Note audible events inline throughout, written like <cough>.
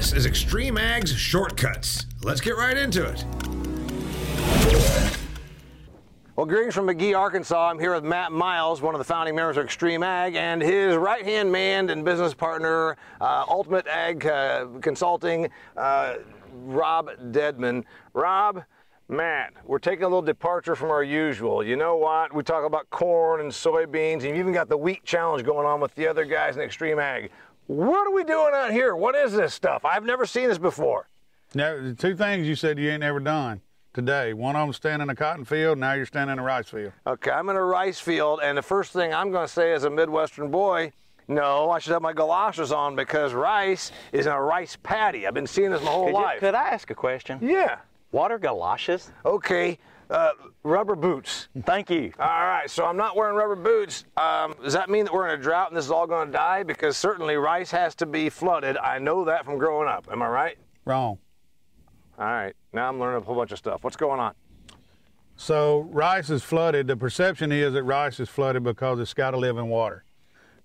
This is Extreme Ag's Shortcuts. Let's get right into it. Well, greetings from McGehee, Arkansas. I'm here with Matt Miles, one of the founding members of Extreme Ag, and his right hand man and business partner, uh, Ultimate Ag uh, Consulting, uh, Rob Dedman. Rob, Matt, we're taking a little departure from our usual. You know what? We talk about corn and soybeans, and you've even got the wheat challenge going on with the other guys in Extreme Ag. What are we doing out here? What is this stuff? I've never seen this before. Now, the two things you said you ain't ever done today. One of them standing in a cotton field, now you're standing in a rice field. Okay, I'm in a rice field, and the first thing I'm going to say as a Midwestern boy, no, I should have my galoshes on because rice is in a rice paddy. I've been seeing this my whole Could, you- life. could I ask a question? Yeah. What are galoshes? Okay, uh, rubber boots. Thank you. All right, so I'm not wearing rubber boots. Um, does that mean that we're in a drought and this is all going to die? Because certainly rice has to be flooded. I know that from growing up. Am I right? Wrong. All right, now I'm learning a whole bunch of stuff. What's going on? So rice is flooded. The perception is that rice is flooded because it's got to live in water.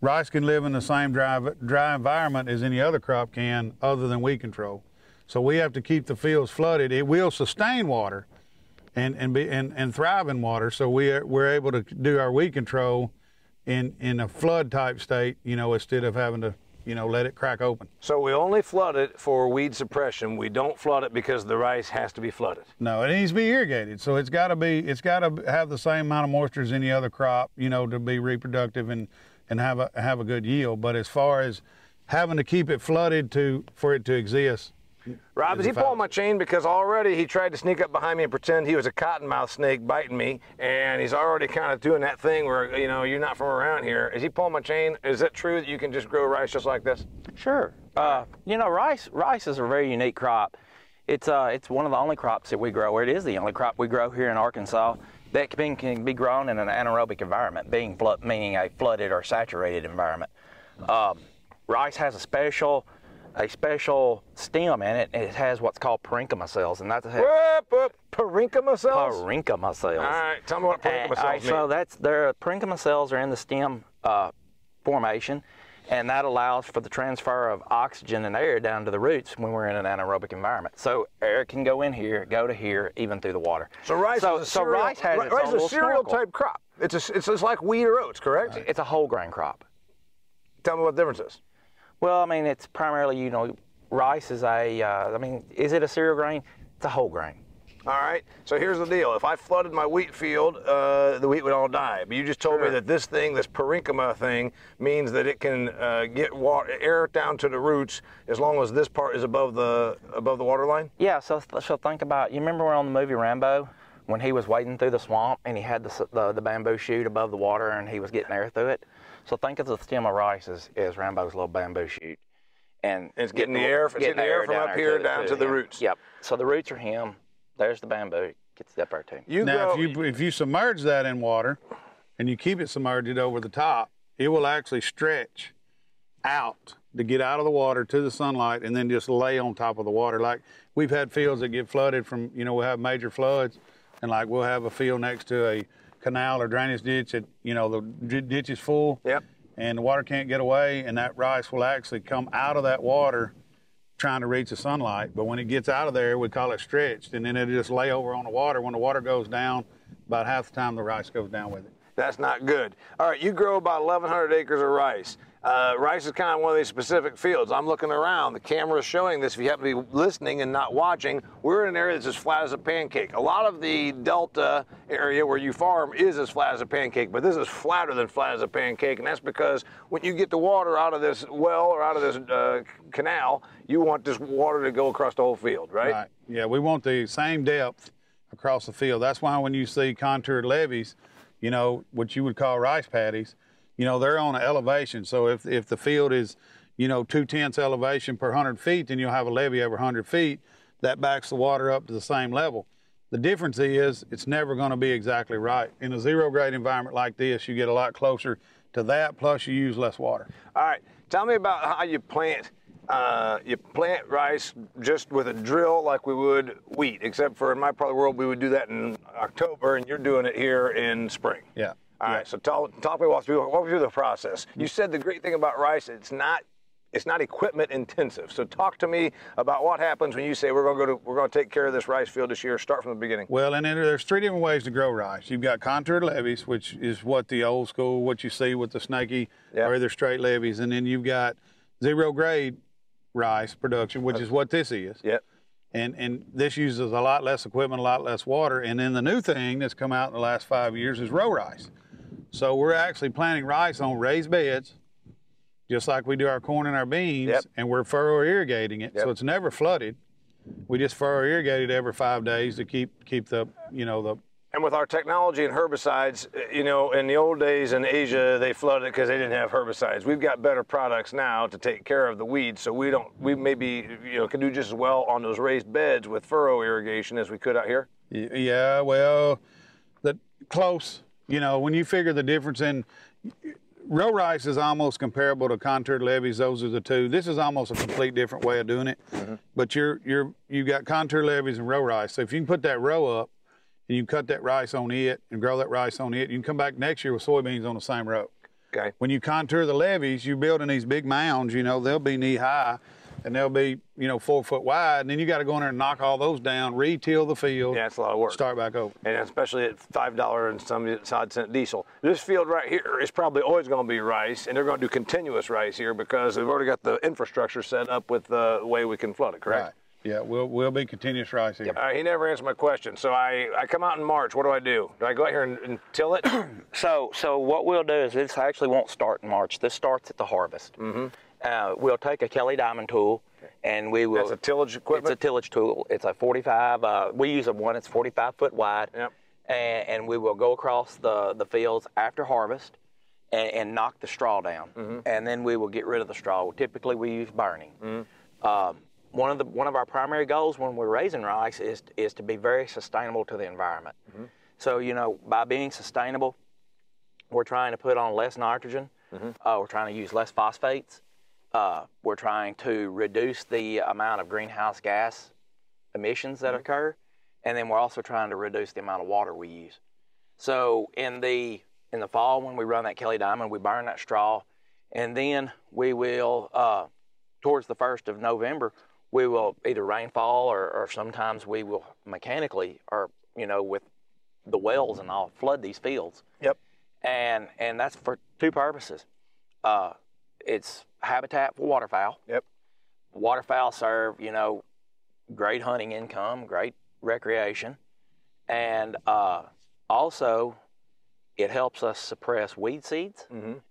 Rice can live in the same dry, dry environment as any other crop can, other than weed control. So we have to keep the fields flooded. It will sustain water, and and be and, and thrive in water. So we are, we're able to do our weed control in in a flood type state. You know, instead of having to you know let it crack open. So we only flood it for weed suppression. We don't flood it because the rice has to be flooded. No, it needs to be irrigated. So it's got to be it's got to have the same amount of moisture as any other crop, you know, to be reproductive and and have a have a good yield. But as far as having to keep it flooded to for it to exist, Rob, is Is he a pulling my chain? Because already he tried to sneak up behind me and pretend he was a cottonmouth snake biting me, and he's already kind of doing that thing where, you know, you're not from around here. Is he pulling my chain? Is it true that you can just grow rice just like this? Sure. Uh, you know, rice rice is a very unique crop. It's uh, it's one of the only crops that we grow. Or it is the only crop we grow here in Arkansas that can be, can be grown in an anaerobic environment, being flood, meaning a flooded or saturated environment. Um, rice has a special a special stem in it. And it has what's called parenchyma cells, and that's Whoop, whoop, parenchyma cells? parenchyma cells. All right, tell me what parenchyma Uh, all right, cells so mean. that's their parenchyma cells are in the stem uh, formation, and that allows for the transfer of oxygen and air down to the roots when we're in an anaerobic environment. So air can go in here, go to here, even through the water. So rice so, is a so cereal, rice has rice is a cereal type crop. It's, a, it's, it's like wheat or oats, correct? It's a whole grain crop. Tell me what the difference is. Well, I mean, it's primarily you know, rice is a. Uh, I mean, is it a cereal grain? It's a whole grain. All right. So here's the deal. If I flooded my wheat field, uh, the wheat would all die. But you just told me that this thing, this parenchyma thing, means that it can uh, get water, air down to the roots as long as this part is above the above the water line. Yeah, so so think about you remember when on the movie Rambo when he was wading through the swamp and he had the, the the bamboo shoot above the water and he was getting air through it. So think of the stem of rice as, as Rambo's little bamboo shoot, and It's getting the air- it's getting the air from up here to- down to the roots. Yep. So the roots are him. There's the bamboo. It Gets up there too. You now go. if you if you submerge that in water, and you keep it submerged over the top, it will actually stretch out to get out of the water to the sunlight, and then just lay on top of the water. Like we've had fields that get flooded from you know we have major floods, and like we'll have a field next to a canal or drainage ditch that you know the d- ditch is full. Yep. and the water can't get away, and that rice will actually come out of that water trying to reach the sunlight. But when it gets out of there, we call it stretched, and then it'll just lay over on the water. When the water goes down, about half the time the rice goes down with it. That's not good. All right, you grow about 1,100 acres of rice. Uh, rice is kind of one of these specific fields. I'm looking around. The camera is showing this. If you happen to be listening and not watching, we're in an area that's as flat as a pancake. A lot of the delta area where you farm is as flat as a pancake, but this is flatter than flat as a pancake, and that's because when you get the water out of this well or out of this uh, canal, you want this water to go across the whole field, right? Right. Yeah, we want the same depth across the field. That's why when you see contoured levees, you know, what you would call rice paddies, you know, they're on an elevation. So if, if the field is, you know, two tenths elevation per 100 feet, then you'll have a levee over 100 feet. That backs the water up to the same level. The difference is it's never going to be exactly right. In a zero grade environment like this, you get a lot closer to that, plus you use less water. All right, tell me about how you plant. Uh, you plant rice just with a drill like we would wheat, except for in my part of the world we would do that in October, and you're doing it here in spring. Yeah. All right, so tell, talk me walk through walk me through the process. You said the great thing about rice, it's not it's not equipment intensive. So talk to me about what happens when you say we're going to go to we're going to take care of this rice field this year. Start from the beginning. Well, and then there's three different ways to grow rice. You've got contour levees, which is what the old school, what you see with the snaky Yep. or either straight levees, and then you've got zero grade rice production, which is what this is. Yep. And and this uses a lot less equipment, a lot less water. And then the new thing that's come out in the last five years is row rice. So we're actually planting rice on raised beds, just like we do our corn and our beans, Yep. and we're furrow irrigating it, Yep. so it's never flooded. We just furrow irrigate it every five days to keep keep the you know the And with our technology and herbicides, you know, in the old days in Asia, they flooded because they didn't have herbicides. We've got better products now to take care of the weeds, so we don't, we maybe, you know, can do just as well on those raised beds with furrow irrigation as we could out here. Yeah, well, the close. You know, when you figure the difference in row rice is almost comparable to contoured levees. Those are the two. This is almost a complete different way of doing it. Mm-hmm. But you're you're you've got contour levees and row rice. So if you can put that row up and you cut that rice on it and grow that rice on it, you can come back next year with soybeans on the same row. Okay. When you contour the levees, you're building these big mounds. You know, they'll be knee high. And they'll be, you know, four foot wide, and then you got to go in there and knock all those down, re-till the field, Yeah, it's a lot of work. start back over. and especially at five dollar and some odd cent diesel. This field right here is probably always going to be rice, and they're going to do continuous rice here because they've already got the infrastructure set up with the way we can flood it. Correct. Right. Yeah, we'll we'll be continuous rice here. All right, he never answered my question. So I, I come out in March. What do I do? Do I go out here and, and till it? <clears throat> So, so what we'll do is this actually won't start in March. This starts at the harvest. Mm-hmm. Uh, we'll take a Kelly Diamond tool, and we will. That's a tillage equipment? It's a tillage tool. It's a 45. Uh, we use a one. It's 45 foot wide. Yep. And, and we will go across the the fields after harvest, and, and knock the straw down, Mm-hmm. and then we will get rid of the straw. Typically, we use burning. Mm-hmm. Um, one of the one of our primary goals when we're raising rice is is to be very sustainable to the environment. Mm-hmm. So you know, by being sustainable, we're trying to put on less nitrogen. Uh, we're trying to use less phosphates. Uh, we're trying to reduce the amount of greenhouse gas emissions that occur, and then we're also trying to reduce the amount of water we use. So in the in the fall when we run that Kelly Diamond, we burn that straw, and then we will uh, towards the first of November, we will either rainfall or, or sometimes we will mechanically or you know with the wells and all flood these fields yep. and and that's for two purposes. Uh, it's habitat for waterfowl. Yep. Waterfowl serve, you know, great hunting income, great recreation, and uh, also it helps us suppress weed seeds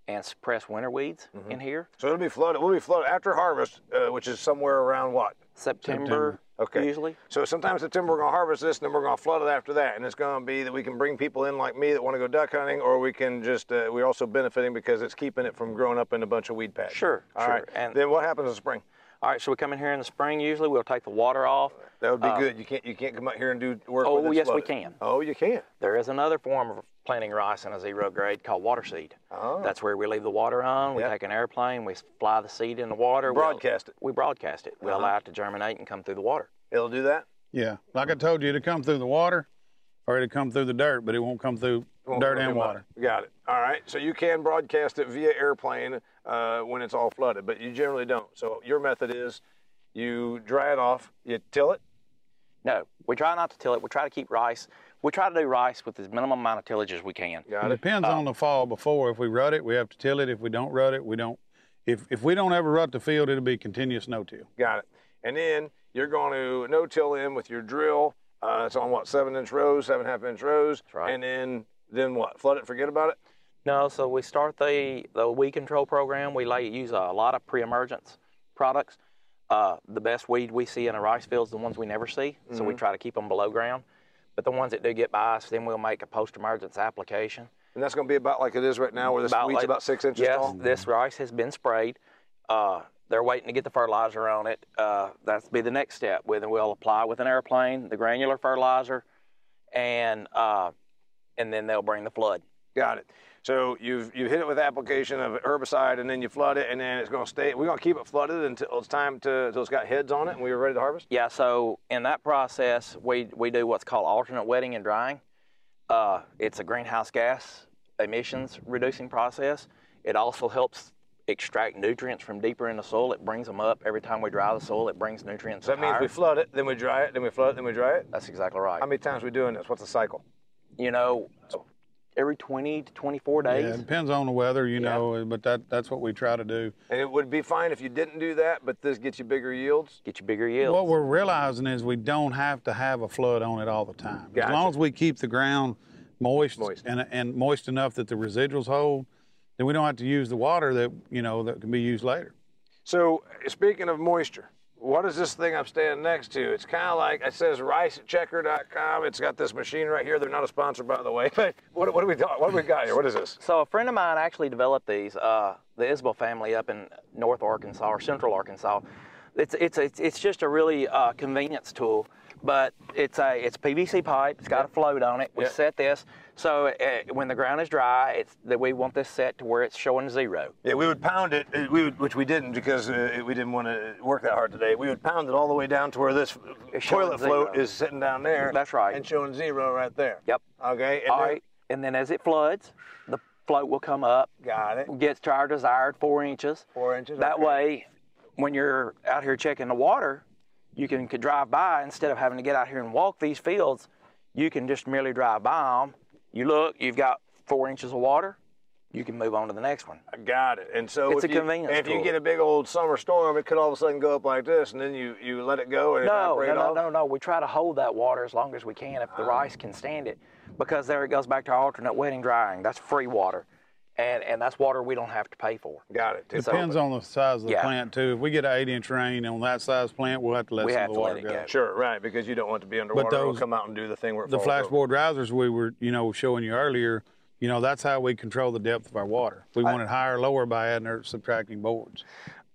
and suppress winter weeds in here. So it'll be flooded. We'll be flooded after harvest, uh, which is somewhere around what? September, Okay. usually. So sometime September we're going to harvest this, and then we're going to flood it after that, and it's going to be that we can bring people in like me that want to go duck hunting, or we can just uh, we're also benefiting because it's keeping it from growing up in a bunch of weed patches. Sure, All sure. right. And- then what happens in spring? All right, so we come in here in the spring. Usually, we'll take the water off. That would be good. You can't you can't come out here and do work. Oh, with it yes, we can. Oh, you can. There is another form of planting rice in a zero grade called water seed. Oh. That's where we leave the water on. We Yep. take an airplane, we fly the seed in the water. we- Broadcast it. We broadcast it. We Uh-huh. allow it to germinate and come through the water. It'll do that. Yeah, like I told you, it'll come through the water, or it'll come through the dirt, but it won't come through Won't dirt and through water. Got it. All right. So you can broadcast it via airplane uh, when it's all flooded, but you generally don't. So your method is you dry it off, you till it. No, we try not to till it. We try to keep rice. We try to do rice with as minimum amount of tillage as we can. Got It it. depends on the fall before. If we rut it, we have to till it. If we don't rut it, we don't. If if we don't ever rut the field, it'll be continuous no-till. Got it. And then you're going to no till in with your drill. Uh, it's on what seven inch rows, seven and a half inch rows. right. And then then what? Flood it. Forget about it. No, so we start the the weed control program. We lay, use a lot of pre-emergence products. Uh, the best weed we see in a rice field is the ones we never see, so Mm-hmm. we try to keep them below ground. But the ones that do get by us, then we'll make a post-emergence application. And that's going to be about like it is right now, where this weed's like- about six inches yes, tall. this rice has been sprayed. Uh, they're waiting to get the fertilizer on it. Uh, that's be the next step. With we'll apply with an airplane the granular fertilizer, and uh, and then they'll bring the flood. Got it. So you've you hit it with application of herbicide, and then you flood it, and then it's going to stay. We're going to keep it flooded until it's time to until it's got heads on it, and we're ready to harvest. Yeah, so in that process, we, we do what's called alternate wetting and drying. Uh, it's a greenhouse gas emissions reducing process. It also helps extract nutrients from deeper in the soil. It brings them up every time we dry the soil. It brings nutrients. So that means we flood it, then we dry it, then we flood it, then we dry it. That's exactly right. How many times are we doing this? What's the cycle? you know, every 20 to 24 days. Yeah, it depends on the weather, you Yeah. know, but that that's what we try to do. And it would be fine if you didn't do that, but this gets you bigger yields. Get you bigger yields. What we're realizing is we don't have to have a flood on it all the time. Gotcha. As long as we keep the ground moist, Moist. And, and moist enough that the residuals hold, then we don't have to use the water that you know that can be used later. So speaking of moisture, what is this thing I'm standing next to? It's kind of like it says ricechecker.com. It's got this machine right here. They're not a sponsor, by the way. <laughs> But what, what do we got? What do we got here? What is this? So a friend of mine actually developed these. Uh, the Isbell family up in North Arkansas or Central Arkansas. It's it's it's, it's just a really uh, convenience tool. But it's a it's PVC pipe. It's got a float on it. We Yeah. set this so uh, when the ground is dry, it's that we want this set to where it's showing zero. Yeah, we would pound it. uh, We would, which we didn't because uh, we didn't want to work that hard today. We would pound it all the way down to where this toilet float is sitting down there. That's right. And showing zero right there. Yep. Okay. And All then- right. And then as it floods, the float will come up. Got it. Gets to our desired four inches. Four inches, That okay. way, when you're out here checking the water, you can could drive by instead of having to get out here and walk these fields. You can just merely drive by them. You look, you've got four inches of water. You can move on to the next one. I got it. And so It's if a you, convenience if you get a big old summer storm, it could all of a sudden go up like this, and then you, you let it go and No, no, no, no, no. We try to hold that water as long as we can if the ah. rice can stand it, because there it goes back to our alternate wetting drying. That's free water, and and that's water we don't have to pay for. Got it. It's Depends on the size of the Yeah. plant too. If we get an eight inch rain on that size plant, we'll have to let We some have of the water go. go. Sure, right, because you don't want to be underwater. It'll those- come out and do the thing where it The falls over. flashboard risers we were, you know, showing you earlier, you know, that's how we control the depth of our water. We want it higher or lower by adding or subtracting boards.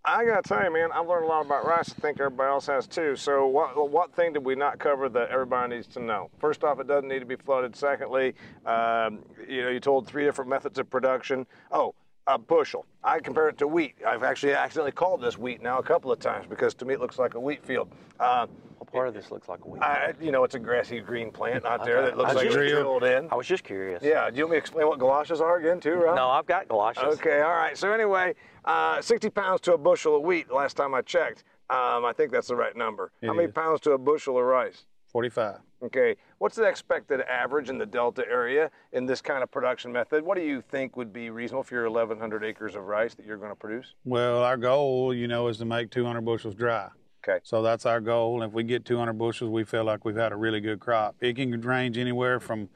I gotta tell you, man, I've learned a lot about rice. I think everybody else has too. So, what what thing did we not cover that everybody needs to know? First off, it doesn't need to be flooded. Secondly, um, you know, you told three different methods of production. Oh, a bushel. I compare it to wheat. I've actually accidentally called this wheat now a couple of times because to me it looks like a wheat field. Uh, What part of this looks like a wheat? I, you know, it's a grassy green plant out there that looks like it's just- drilled in. I was just curious. Yeah. Do you want me to explain what galoshes are again, too, Rob? No, I've got galoshes. Okay, all right. So anyway, uh, 60 pounds to a bushel of wheat. Last time I checked, um, I think that's the right number. How It many is. pounds to a bushel of rice? 45. Okay. What's the expected average in the Delta area in this kind of production method? What do you think would be reasonable for your 1,100 acres of rice that you're going to produce? Well, our goal, you know, is to make 200 bushels dry. Okay. So that's our goal. If we get 200 bushels, we feel like we've had a really good crop. It can range anywhere from,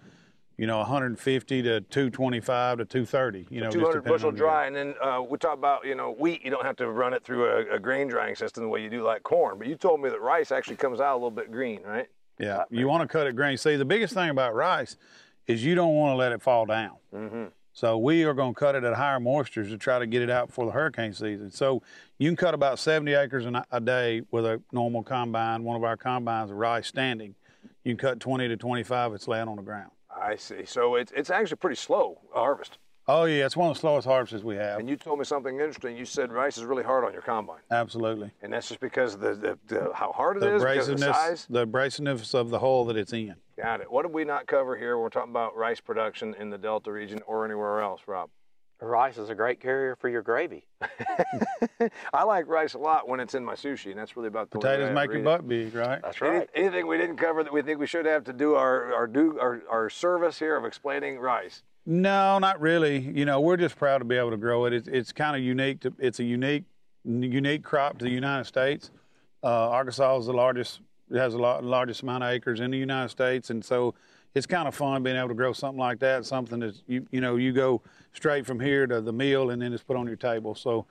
you know, 150 to 225 to 230. You know, 200 depending bushel dry, and then uh, we talk about you know wheat. You don't have to run it through a, a grain drying system the way you do like corn. But you told me that rice actually comes out a little bit green, right? Yeah, you want to cut it grain. See, the biggest thing about rice is you don't want to let it fall down. Mm-hmm. So we are going to cut it at higher moistures to try to get it out before the hurricane season. So you can cut about 70 acres a day with a normal combine, one of our combines of rice standing. You can cut 20 to 25 it's laying on the ground. I see. So it's it's actually pretty slow harvest. Oh yeah, it's one of the slowest harvests we have. And you told me something interesting. You said rice is really hard on your combine, Absolutely. and that's just because of the, the, the how hard it The is, because of the abrasiveness, size. the abrasiveness of the hole that it's in. Got it. What did we not cover here? We're talking about rice production in the Delta region or anywhere else, Rob. Rice is a great carrier for your gravy. <laughs> <laughs> I like rice a lot when it's in my sushi, and that's really about the only way Potatoes ever make your eat butt big, right? That's Any- right. anything we didn't cover that we think we should have to do our our do our, our service here of explaining rice. No, not really. You know, we're just proud to be able to grow it. It's, it's kind of unique. To, it's a unique, unique crop to the United States. Uh, Arkansas is the largest. It has the lar- largest amount of acres in the United States, and so it's kind of fun being able to grow something like that. Something that you you know you go straight from here to the meal, and then it's put on your table. So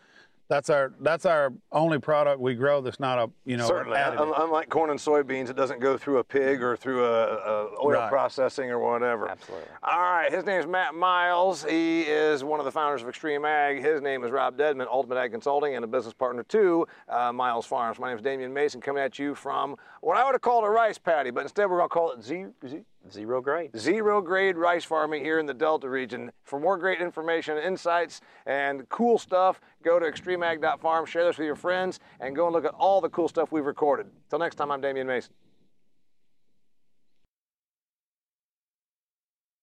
that's our that's our only product we grow that's not a you know Certainly, additive. Unlike corn and soybeans, it doesn't go through a pig or through a, a oil Right. processing or whatever. Absolutely. All right, his name is Matt Miles. He is one of the founders of Extreme Ag. His name is Rob Dedman, Ultimate Ag Consulting, and a business partner to uh, Miles Farms. My name is Damian Mason, coming at you from what I would have called a rice paddy, but instead we're going to call it Z, Z, Zero grade. zero grade rice farming here in the Delta region. For more great information, insights, and cool stuff, go to extremeag.farm, share this with your friends, and go and look at all the cool stuff we've recorded. Till next time, I'm Damian Mason.